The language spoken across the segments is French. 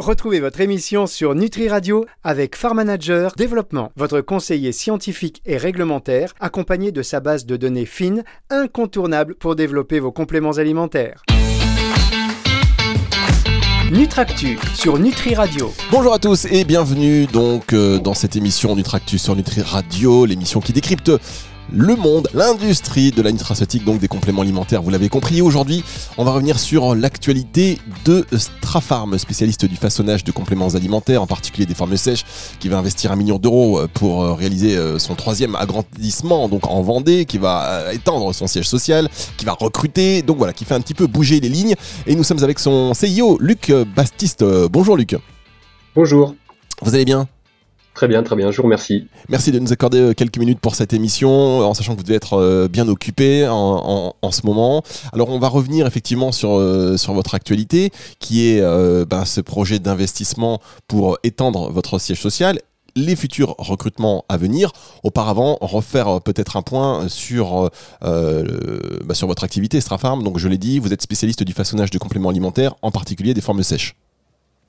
Retrouvez votre émission sur Nutri Radio avec Farm Manager Développement, votre conseiller scientifique et réglementaire, accompagné de sa base de données fines, incontournable pour développer vos compléments alimentaires. Nutractu sur Nutri Radio. Bonjour à tous et bienvenue donc euh, dans cette émission Nutractu sur Nutri Radio, l'émission qui décrypte le monde, l'industrie de la nutraceutique, donc des compléments alimentaires. Vous l'avez compris, aujourd'hui, on va revenir sur l'actualité de Strafarm, spécialiste du façonnage de compléments alimentaires, en particulier des formes sèches, qui va investir un million d'euros pour euh, réaliser euh, son troisième agrandissement, donc en Vendée, qui va euh, étendre son siège social, qui va recruter, donc voilà, qui fait un petit peu bouger les lignes. Et nous sommes avec son CEO, Luc Bastiste. Bonjour Luc. Bonjour. Vous allez bien? Très bien, très bien, je vous remercie. Merci de nous accorder euh, quelques minutes pour cette émission, en sachant que vous devez être euh, bien occupé en, ce moment. Alors on va revenir effectivement sur, euh, votre actualité, qui est ben, ce projet d'investissement pour étendre votre siège social les futurs recrutements à venir. Auparavant, refaire peut-être un point sur, ben, sur votre activité Strafarm. Donc je l'ai dit, vous êtes spécialiste du façonnage de compléments alimentaires, en particulier des formes sèches.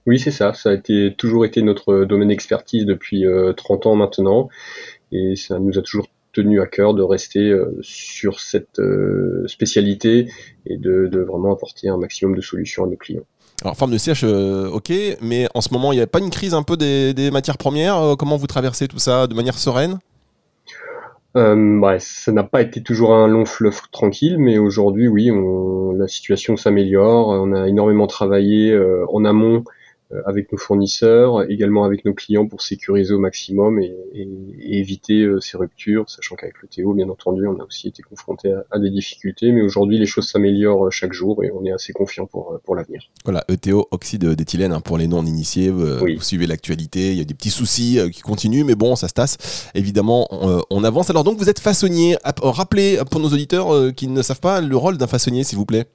Oui, c'est ça. Ça a été, toujours été notre domaine d'expertise depuis 30 euh, ans maintenant. Et ça nous a toujours tenu à cœur de rester euh, sur cette euh, spécialité et de, vraiment apporter un maximum de solutions à nos clients. Alors, forme de siège, ok, mais en ce moment, il n'y a pas une crise un peu des, matières premières Comment vous traversez tout ça de manière sereine? Euh, ça n'a pas été toujours un long fleuve tranquille, mais aujourd'hui, oui, on, la situation s'améliore. On a énormément travaillé en amont euh, avec nos fournisseurs, également avec nos clients pour sécuriser au maximum et, éviter euh, ces ruptures, sachant qu'avec le Théo, bien entendu, on a aussi été confronté à, des difficultés, mais aujourd'hui les choses s'améliorent euh, chaque jour et on est assez confiant pour, pour l'avenir. Voilà, ETO, oxyde d'éthylène, hein, pour les non-initiés, vous suivez l'actualité, il y a des petits soucis qui continuent, mais bon, ça se tasse. Évidemment, on, avance. Alors donc vous êtes façonnier. Rappelez pour nos auditeurs qui ne savent pas le rôle d'un façonnier, s'il vous plaît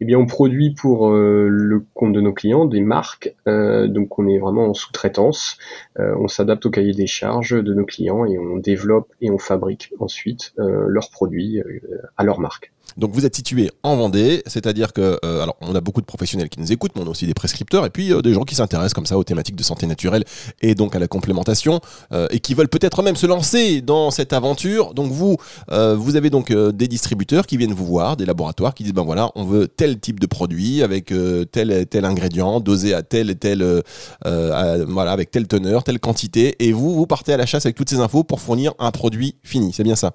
eh bien, on produit pour euh, le compte de nos clients des marques, euh, donc on est vraiment en sous-traitance. Euh, on s'adapte au cahier des charges de nos clients et on développe et on fabrique ensuite leurs produits à leur marque. Donc vous êtes situé en Vendée, c'est-à-dire que euh, alors on a beaucoup de professionnels qui nous écoutent, mais on a aussi des prescripteurs et puis euh, des gens qui s'intéressent comme ça aux thématiques de santé naturelle et donc à la complémentation euh, et qui veulent peut-être même se lancer dans cette aventure. Donc vous vous avez donc des distributeurs qui viennent vous voir, des laboratoires qui disent ben voilà on veut tel type de produit avec tel tel ingrédient dosé à tel et tel voilà avec telle teneur, telle quantité et vous vous partez à la chasse avec toutes ces infos pour fournir un produit fini. C'est bien ça?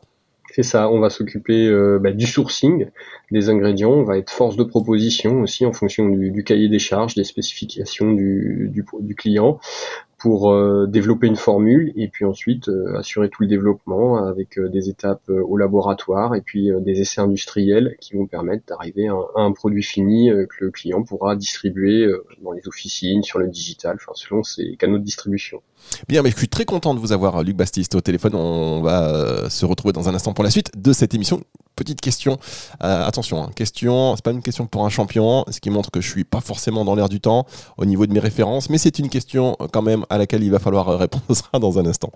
C'est ça, on va s'occuper euh, bah, du sourcing des ingrédients, on va être force de proposition aussi en fonction du, cahier des charges, des spécifications du, du client pour euh, développer une formule et puis ensuite euh, assurer tout le développement avec des étapes au laboratoire et puis des essais industriels qui vont permettre d'arriver à, un produit fini que le client pourra distribuer dans les officines, sur le digital, selon ses canaux de distribution. Bien, mais je suis très content de vous avoir, Luc Bastiste, au téléphone. On va euh, se retrouver dans un instant pour la suite de cette émission. Petite question, euh, attention, hein, question, c'est pas une question pour un champion, ce qui montre que je suis pas forcément dans l'air du temps au niveau de mes références, mais c'est une question quand même à laquelle il va falloir répondre dans un instant.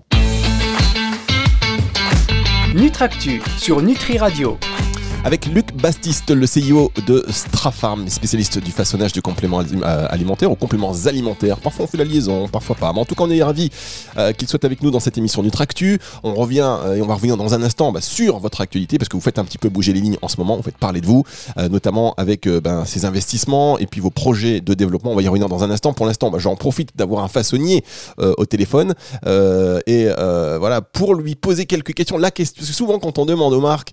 Nutractu sur Nutri Radio avec Luc Bastiste, le CEO de Strafarm, spécialiste du façonnage de compléments euh, alimentaires ou compléments alimentaires. Parfois on fait la liaison, parfois pas. Mais en tout cas, on est ravis euh, qu'il soit avec nous dans cette émission Nutractu. On revient euh, et on va revenir dans un instant bah, sur votre actualité parce que vous faites un petit peu bouger les lignes en ce moment. Vous faites parler de vous, notamment avec ben, ces investissements et puis vos projets de développement. On va y revenir dans un instant. Pour l'instant, bah, j'en profite d'avoir un façonnier au téléphone et voilà pour lui poser quelques questions. La question, souvent quand on demande aux marques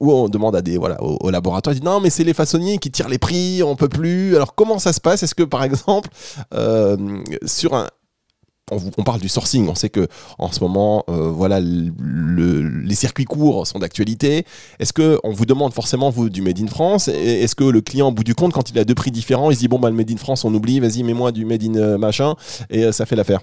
ou on demande à des voilà au, laboratoire, ils disent non mais c'est les façonniers qui tirent les prix, on peut plus. Alors comment ça se passe? Est-ce que par exemple euh, sur un on, parle du sourcing, on sait que en ce moment, euh, voilà, les circuits courts sont d'actualité. Est-ce que on vous demande forcément vous du made in France? Est-ce que le client, au bout du compte, quand il a deux prix différents, il se dit bon bah le made in France, on oublie, vas-y mets-moi du made in euh, machin et ça fait l'affaire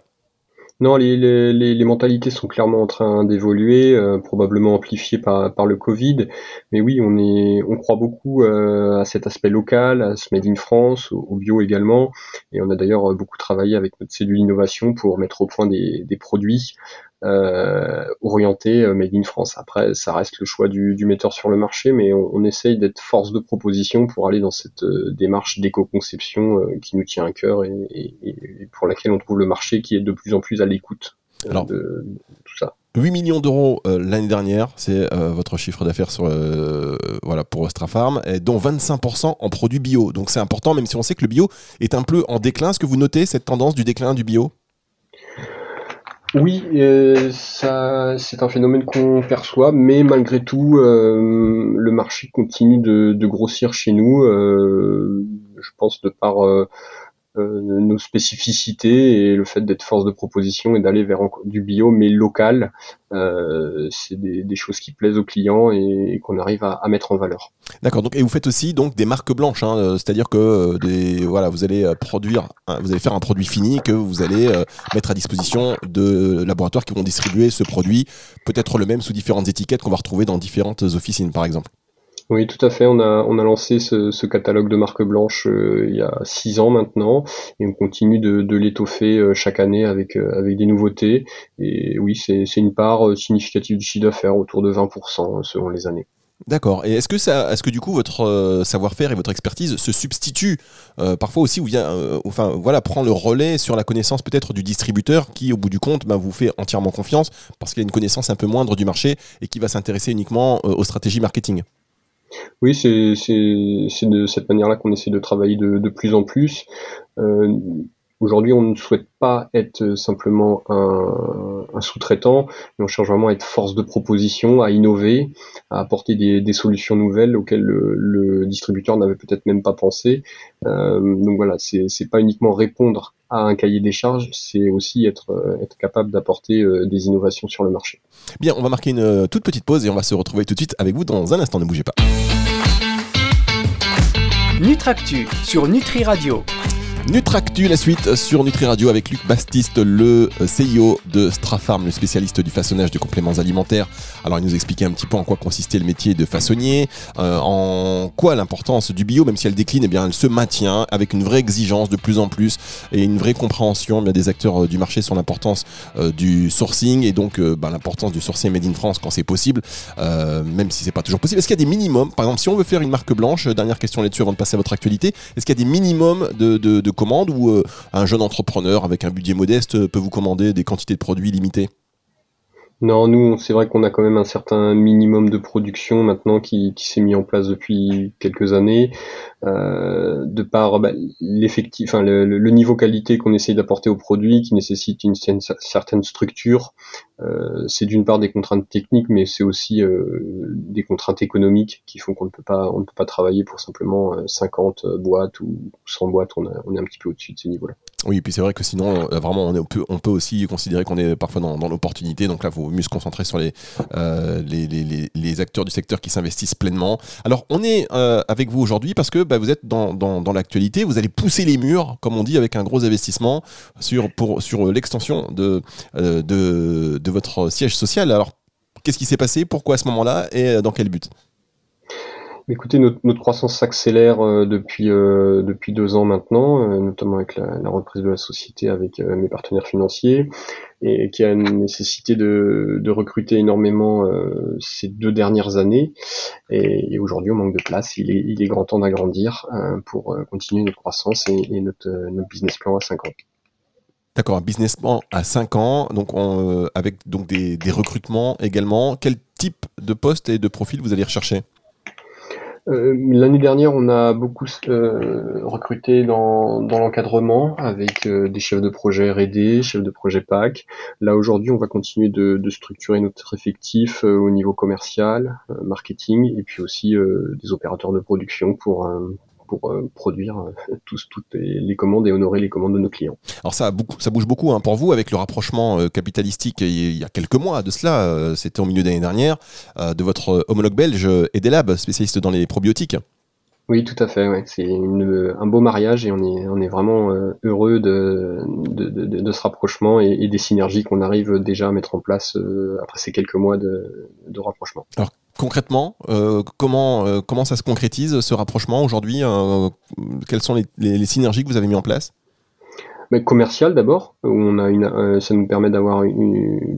non, les, les, les, mentalités sont clairement en train d'évoluer, euh, probablement amplifiées par, par le Covid. Mais oui, on est, on croit beaucoup euh, à cet aspect local, à ce made in France, au, bio également. Et on a d'ailleurs beaucoup travaillé avec notre cellule innovation pour mettre au point des, des produits orienté Made in France. Après, ça reste le choix du, metteur sur le marché, mais on, essaye d'être force de proposition pour aller dans cette démarche d'éco-conception qui nous tient à cœur et, pour laquelle on trouve le marché qui est de plus en plus à l'écoute de, tout ça. 8 millions d'euros euh, l'année dernière, c'est euh, votre chiffre d'affaires sur, euh, voilà, pour Ostrafarm, et dont 25% en produits bio. Donc c'est important, même si on sait que le bio est un peu en déclin. Est-ce que vous notez cette tendance du déclin du bio? Oui, ça, c'est un phénomène qu'on perçoit, mais malgré tout, le marché continue de, grossir chez nous. je pense de par euh, nos spécificités et le fait d'être force de proposition et d'aller vers du bio mais local, euh, c'est des, choses qui plaisent aux clients et, qu'on arrive à, mettre en valeur. D'accord. Donc et vous faites aussi donc des marques blanches, hein, euh, c'est-à-dire que des voilà vous allez produire, vous allez faire un produit fini que vous allez mettre à disposition de laboratoires qui vont distribuer ce produit, peut-être le même sous différentes étiquettes qu'on va retrouver dans différentes officines par exemple. Oui, tout à fait. On a, lancé ce, catalogue de marques blanches euh, il y a six ans maintenant, et on continue de, l'étoffer euh, chaque année avec, euh, avec des nouveautés. Et oui, c'est une part significative du chiffre d'affaires, autour de 20% selon les années. D'accord. Et est-ce que ça, est-ce que du coup votre savoir-faire et votre expertise se substituent parfois aussi ou vient, enfin voilà, prend le relais sur la connaissance peut-être du distributeur qui, au bout du compte, bah, vous fait entièrement confiance parce qu'il a une connaissance un peu moindre du marché et qui va s'intéresser uniquement aux stratégies marketing? Oui, c'est de cette manière-là qu'on essaie de travailler de, plus en plus. Euh, Aujourd'hui, on ne souhaite pas être simplement un, sous-traitant, mais on cherche vraiment à être force de proposition, à innover, à apporter des, solutions nouvelles auxquelles le, le distributeur n'avait peut-être même pas pensé. Euh, donc voilà, c'est pas uniquement répondre à un cahier des charges, c'est aussi être, être capable d'apporter euh, des innovations sur le marché. Bien, on va marquer une euh, toute petite pause et on va se retrouver tout de suite avec vous dans un instant. Ne bougez pas. Nutractu sur Nutri Radio. Nutractu, la suite sur Nutri Radio avec Luc Bastiste, le CIO de Strafarm, le spécialiste du façonnage de compléments alimentaires. Alors, il nous expliquait un petit peu en quoi consistait le métier de façonnier, euh, en quoi l'importance du bio, même si elle décline, eh bien, elle se maintient avec une vraie exigence de plus en plus et une vraie compréhension bien, des acteurs euh, du marché sur l'importance euh, du sourcing et donc ben, l'importance du sourcing made in France quand c'est possible, même si c'est pas toujours possible. Est-ce qu'il y a des minimums? Par exemple, si on veut faire une marque blanche, dernière question là-dessus avant de passer à votre actualité, est-ce qu'il y a des minimums de commande ou euh, un jeune entrepreneur avec un budget modeste peut vous commander des quantités de produits limitées? Non, nous, c'est vrai qu'on a quand même un certain minimum de production maintenant qui, s'est mis en place depuis quelques années, euh, de par bah, l'effectif, enfin le, niveau qualité qu'on essaye d'apporter au produit, qui nécessite une, certaine structure. Euh, c'est d'une part des contraintes techniques, mais c'est aussi euh, des contraintes économiques qui font qu'on ne peut pas, on ne peut pas travailler pour simplement 50 boîtes ou 100 boîtes. On, est un petit peu au-dessus de ces niveaux-là. Oui, et puis c'est vrai que sinon, euh, vraiment, on, peut, aussi considérer qu'on est parfois dans, l'opportunité. Donc là, il vaut mieux se concentrer sur euh, les, acteurs du secteur qui s'investissent pleinement. Alors, on est euh, avec vous aujourd'hui parce que bah, vous êtes dans, l'actualité. Vous allez pousser les murs, comme on dit, avec un gros investissement sur, l'extension de votre siège social. Alors, qu'est-ce qui s'est passé? Pourquoi à ce moment-là? Et dans quel but? Écoutez, notre, croissance s'accélère euh, depuis euh, depuis deux ans maintenant, euh, notamment avec la, reprise de la société avec mes partenaires financiers, et qui a nécessité de, de recruter énormément ces deux dernières années. Et, aujourd'hui, on manque de place. Il est, grand temps d'agrandir pour continuer notre croissance et, notre, notre business plan à 5 ans. D'accord, un business plan à 5 ans, donc avec donc des, recrutements également. Quel type de poste et de profil vous allez rechercher? Euh, l'année dernière, on a beaucoup euh, recruté dans, l'encadrement avec euh, des chefs de projet R&D, chefs de projet PAC. Là aujourd'hui, on va continuer de, structurer notre effectif au niveau commercial, marketing et puis aussi des opérateurs de production pour pour euh, produire euh, tous, toutes les commandes et honorer les commandes de nos clients. Alors ça, ça bouge beaucoup hein, pour vous avec le rapprochement euh, capitalistique il y a quelques mois de cela, c'était au milieu d'année dernière, de votre homologue belge Edelab, spécialiste dans les probiotiques. Oui, tout à fait. C'est un beau mariage et on est, on est vraiment heureux de, de, ce rapprochement et, des synergies qu'on arrive déjà à mettre en place après ces quelques mois de, rapprochement. Alors concrètement, euh, comment, euh, comment ça se concrétise ce rapprochement aujourd'hui euh, Quelles sont les, synergies que vous avez mis en place? Mais commercial d'abord, où on a une, euh, ça nous permet d'avoir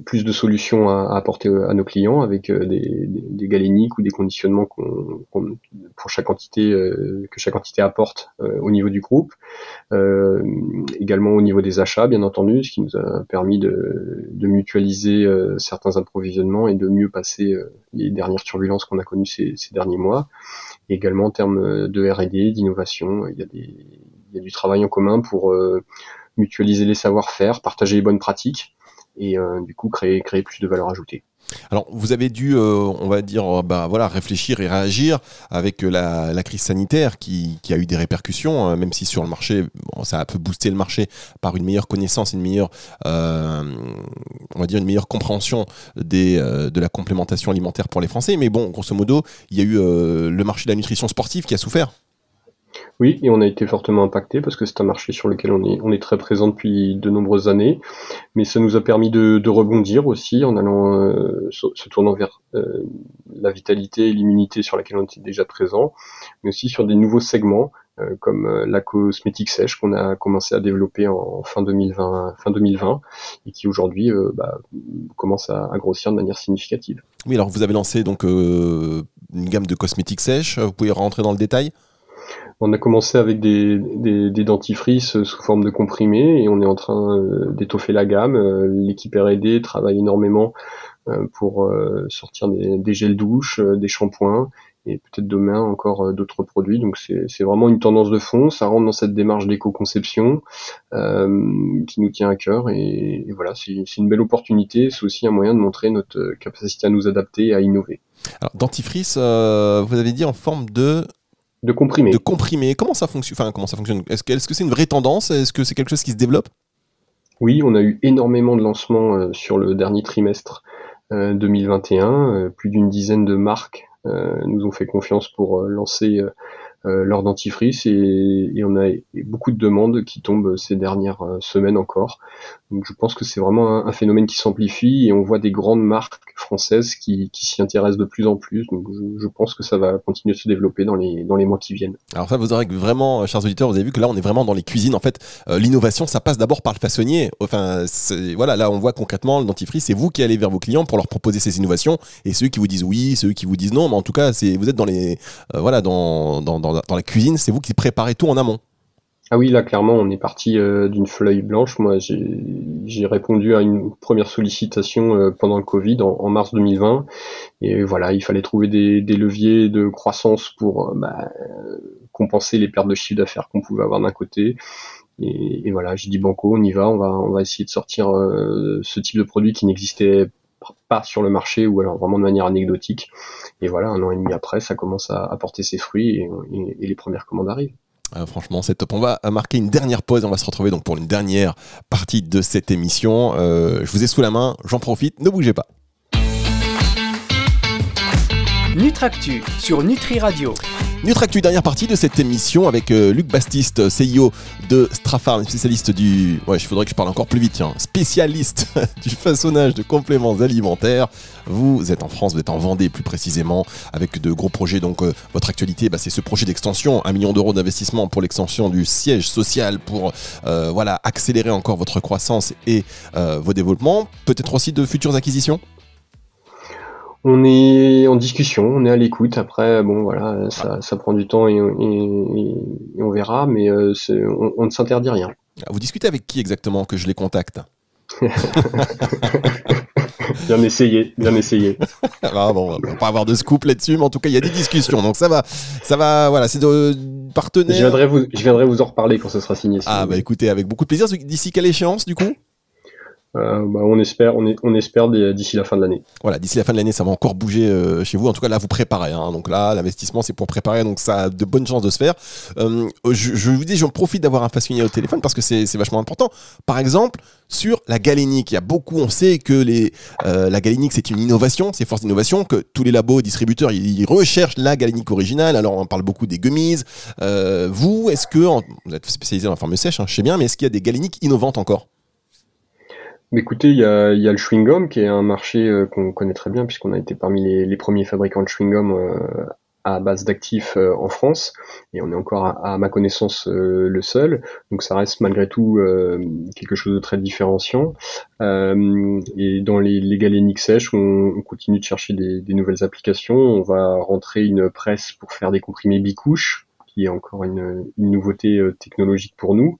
plus de solutions à, apporter à nos clients avec euh, des, des, galéniques ou des conditionnements qu'on, pour chaque entité euh, que chaque entité apporte au niveau du groupe. également au niveau des achats, bien entendu, ce qui nous a permis de, de mutualiser certains approvisionnements et de mieux passer les dernières turbulences qu'on a connues ces, ces derniers mois. également en termes de R&D, d'innovation, il y a des il y a du travail en commun pour mutualiser les savoir-faire, partager les bonnes pratiques et euh, du coup créer, plus de valeur ajoutée. Alors, vous avez dû, euh, on va dire, bah, voilà, réfléchir et réagir avec la, crise sanitaire qui, a eu des répercussions, hein, même si sur le marché, ça a un peu boosté le marché par une meilleure connaissance, une meilleure, euh, on va dire, une meilleure compréhension de la complémentation alimentaire pour les Français. Mais bon, grosso modo, il y a eu le marché de la nutrition sportive qui a souffert. Oui, et on a été fortement impacté parce que c'est un marché sur lequel on est, très présent depuis de nombreuses années, mais ça nous a permis de, rebondir aussi en allant euh, se, tournant vers euh, la vitalité et l'immunité sur laquelle on était déjà présent, mais aussi sur des nouveaux segments euh, comme la cosmétique sèche qu'on a commencé à développer en, fin 2020, fin 2020 et qui aujourd'hui bah, commence à, à, grossir de manière significative. Oui, alors vous avez lancé donc une gamme de cosmétiques sèches. Vous pouvez rentrer dans le détail? On a commencé avec des, des, dentifrices sous forme de comprimés et on est en train euh, d'étoffer la gamme. Euh, l'équipe R&D travaille énormément euh, pour sortir des, gels douche, des shampoings et peut-être demain encore d'autres produits. Donc c'est vraiment une tendance de fond. Ça rentre dans cette démarche d'éco-conception qui nous tient à cœur et, voilà, c'est une belle opportunité. C'est aussi un moyen de montrer notre capacité à nous adapter et à innover. Alors dentifrice, vous avez dit en forme de de comprimer. De comprimer. Comment ça fonctionne? Enfin, comment ça fonctionne? Est-ce que c'est une vraie tendance? Est-ce que c'est quelque chose qui se développe? Oui, on a eu énormément de lancements euh, sur le dernier trimestre 2021. Euh, euh, plus d'une dizaine de marques nous ont fait confiance pour lancer leur dentifrice et, et, on a beaucoup de demandes qui tombent ces dernières semaines encore. Donc je pense que c'est vraiment un, phénomène qui s'amplifie et on voit des grandes marques françaises qui, s'y intéressent de plus en plus. Donc je, pense que ça va continuer de se développer dans les, dans les mois qui viennent. Alors ça, vous aurez vraiment, chers auditeurs, vous avez vu que là on est vraiment dans les cuisines. En fait, euh, l'innovation, ça passe d'abord par le façonnier. Enfin, voilà, là on voit concrètement le dentifrice, c'est vous qui allez vers vos clients pour leur proposer ces innovations et ceux qui vous disent oui, ceux qui vous disent non. Mais en tout cas, vous êtes dans les, voilà, dans, dans, dans dans, la cuisine, c'est vous qui préparez tout en amont. Ah oui, là clairement, on est parti euh, d'une feuille blanche. Moi, j'ai répondu à une première sollicitation euh, pendant le Covid en, mars 2020, et voilà, il fallait trouver des, leviers de croissance pour euh, bah, compenser les pertes de chiffre d'affaires qu'on pouvait avoir d'un côté. Et, voilà, j'ai dit banco, on y va, on va, on va essayer de sortir ce type de produit qui n'existait pas sur le marché ou alors vraiment de manière anecdotique. Et voilà, un an et demi après, ça commence à, apporter ses fruits et, les premières commandes arrivent. Ah, franchement, c'est top. On va marquer une dernière pause. On va se retrouver donc pour une dernière partie de cette émission. Euh, je vous ai sous la main. J'en profite. Ne bougez pas. Nutractu sur Nutri Radio. Nutractu, dernière partie de cette émission avec euh, Luc Bastiste, CEO de Strafarm, spécialiste du. Ouais, il faudrait que je parle encore plus vite, tiens. Spécialiste du façonnage de compléments alimentaires. Vous êtes en France, vous êtes en Vendée plus précisément, avec de gros projets. Donc, euh, votre actualité, bah, c'est ce projet d'extension, un million d'euros d'investissement pour l'extension du siège social pour euh, voilà, accélérer encore votre croissance et vos développements. Peut-être aussi de futures acquisitions? On est en discussion, on est à l'écoute. Après, bon, voilà, ça, ça prend du temps et, on verra, mais euh, on, ne s'interdit rien. Vous discutez avec qui exactement que je les contacte? Bien essayé, bien essayé. ah bon, on va pas avoir de scoop là-dessus, mais en tout cas, il y a des discussions, donc ça va, ça va, voilà, c'est de partenaires. Je viendrai vous, je viendrai vous en reparler quand ce sera signé. ah bah écoutez, avec beaucoup de plaisir. D'ici quelle échéance, du coup? Euh, bah, on espère, on, est, on espère d'ici la fin de l'année. Voilà, d'ici la fin de l'année, ça va encore bouger euh, chez vous. En tout cas, là, vous préparez. Hein. Donc là, l'investissement, c'est pour préparer. Donc ça a de bonnes chances de se faire. Euh, je, vous dis, j'en profite d'avoir un façonnier au téléphone parce que c'est vachement important. Par exemple, sur la galénique, il y a beaucoup. On sait que les, la galénique, c'est une innovation, c'est force d'innovation, que tous les labos, distributeurs, ils, recherchent la galénique originale. Alors, on parle beaucoup des gummies. vous, est-ce que vous êtes spécialisé dans la forme sèche, hein, je sais bien, mais est-ce qu'il y a des galéniques innovantes encore? Écoutez, il y a, y le chewing-gum qui est un marché euh, qu'on connaît très bien puisqu'on a été parmi les, premiers fabricants de chewing-gum euh, à base d'actifs en France, et on est encore à, ma connaissance le seul. Donc ça reste malgré tout quelque chose de très différenciant. et dans les, les galéniques sèches, on, continue de chercher des, nouvelles applications. On va rentrer une presse pour faire des comprimés bicouches, qui est encore une nouveauté technologique pour nous.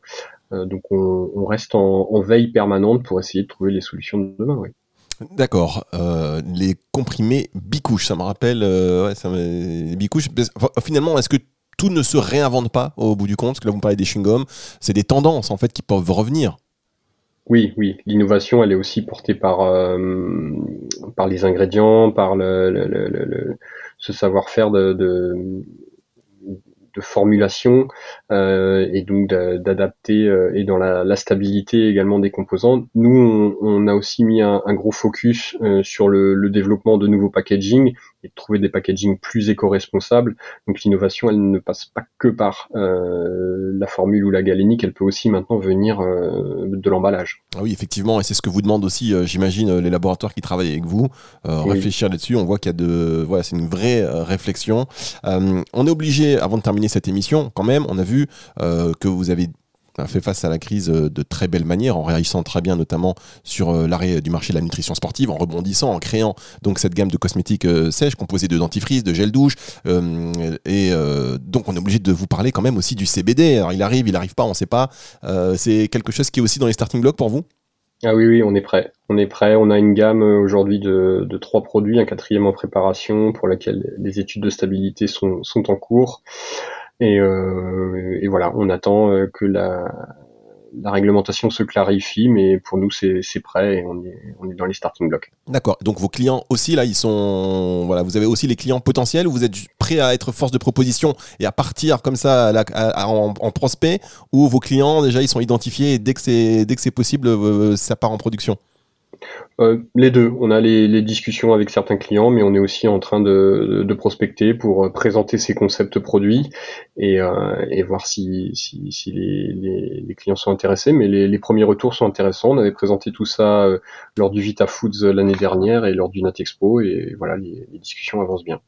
Donc on, on reste en, en, veille permanente pour essayer de trouver les solutions de demain. Oui. D'accord. Euh, les comprimés bicouches, ça me rappelle euh, ouais, ça me... bicouches. Finalement, est-ce que tout ne se réinvente pas au bout du compte? Parce que là, vous parlez des chewing-gums. C'est des tendances en fait qui peuvent revenir. Oui, oui. L'innovation, elle est aussi portée par euh, par les ingrédients, par le, le, le, ce savoir-faire de, de de formulation euh, et donc d'adapter euh, et dans la, stabilité également des composants. Nous, on, a aussi mis un, un gros focus euh, sur le, le, développement de nouveaux packaging et de trouver des packaging plus éco-responsables. Donc l'innovation, elle ne passe pas que par euh, la formule ou la galénique, elle peut aussi maintenant venir euh, de l'emballage. Ah oui, effectivement, et c'est ce que vous demandent aussi, euh, j'imagine, les laboratoires qui travaillent avec vous, réfléchir là-dessus. On voit qu'il y a de, voilà, c'est une vraie réflexion. on est obligé, avant de terminer cette émission, quand même, on a vu que vous avez a fait face à la crise euh, de très belle manière, en réagissant très bien notamment sur euh, l'arrêt du marché de la nutrition sportive, en rebondissant, en créant donc cette gamme de cosmétiques euh, sèches composée de dentifrice, de gel douche. et donc on est obligé de vous parler quand même aussi du CBD. Alors il arrive, il arrive pas, on ne sait pas. c'est quelque chose qui est aussi dans les starting blocks pour vous? Ah oui, oui, on est prêt. On est prêt. On a une gamme aujourd'hui de, de, trois produits, un quatrième en préparation pour laquelle les études de stabilité sont, sont en cours. Et, euh, et, voilà, on attend euh, que la, la réglementation se clarifie, mais pour nous c'est prêt et on est, on est dans les starting blocks. D'accord. Donc vos clients aussi là, ils sont voilà, vous avez aussi les clients potentiels ou vous êtes prêt à être force de proposition et à partir comme ça en, en, prospect ou vos clients déjà ils sont identifiés et dès que c'est dès que c'est possible euh, ça part en production? Euh, les deux. On a les, discussions avec certains clients, mais on est aussi en train de, prospecter pour euh, présenter ces concepts produits et, euh, voir si, les, clients sont intéressés. Mais les, premiers retours sont intéressants. On avait présenté tout ça lors du Vita Foods l'année dernière et lors du Expo et voilà, les discussions avancent bien.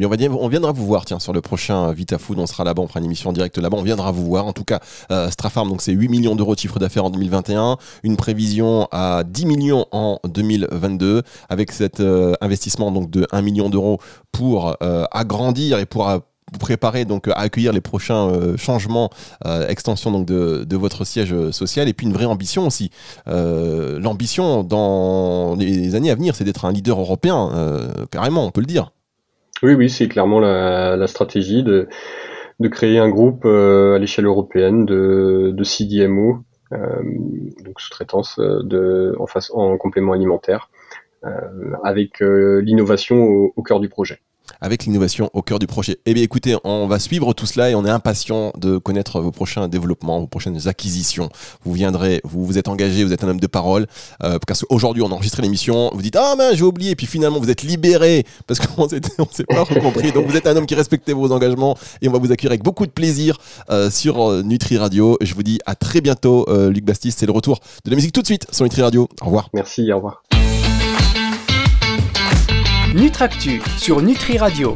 Eh on, viendra vous voir, tiens, sur le prochain VitaFood, on sera là-bas, on fera une émission directe là-bas, on viendra vous voir. En tout cas, euh, Strafarm, c'est 8 millions d'euros de chiffre d'affaires en 2021, une prévision à 10 millions en 2022, avec cet euh, investissement donc de 1 million d'euros pour euh, agrandir et pour vous préparer donc à accueillir les prochains changements, extension donc de, votre siège social et puis une vraie ambition aussi. L'ambition dans les années à venir, c'est d'être un leader européen, carrément, on peut le dire. Oui, oui, c'est clairement la, stratégie de, de créer un groupe euh, à l'échelle européenne de, de CDMO, euh, donc sous-traitance euh, de, en, face, en complément alimentaire, avec l'innovation au cœur du projet avec l'innovation au cœur du projet. Eh bien écoutez, on va suivre tout cela et on est impatient de connaître vos prochains développements, vos prochaines acquisitions. Vous viendrez, vous vous êtes engagé, vous êtes un homme de parole, euh, parce qu'aujourd'hui on a enregistré l'émission, vous dites ah ben j'ai oublié, et puis finalement vous êtes libéré parce qu'on s'est s'est pas compris. Donc vous êtes un homme qui respectait vos engagements et on va vous accueillir avec beaucoup de plaisir euh, sur euh, Nutri Radio. Je vous dis à très bientôt, Luc Bastis. C'est le retour de la musique tout de suite sur Nutri Radio. Au revoir. Merci, au revoir. Nutractu sur Nutri Radio.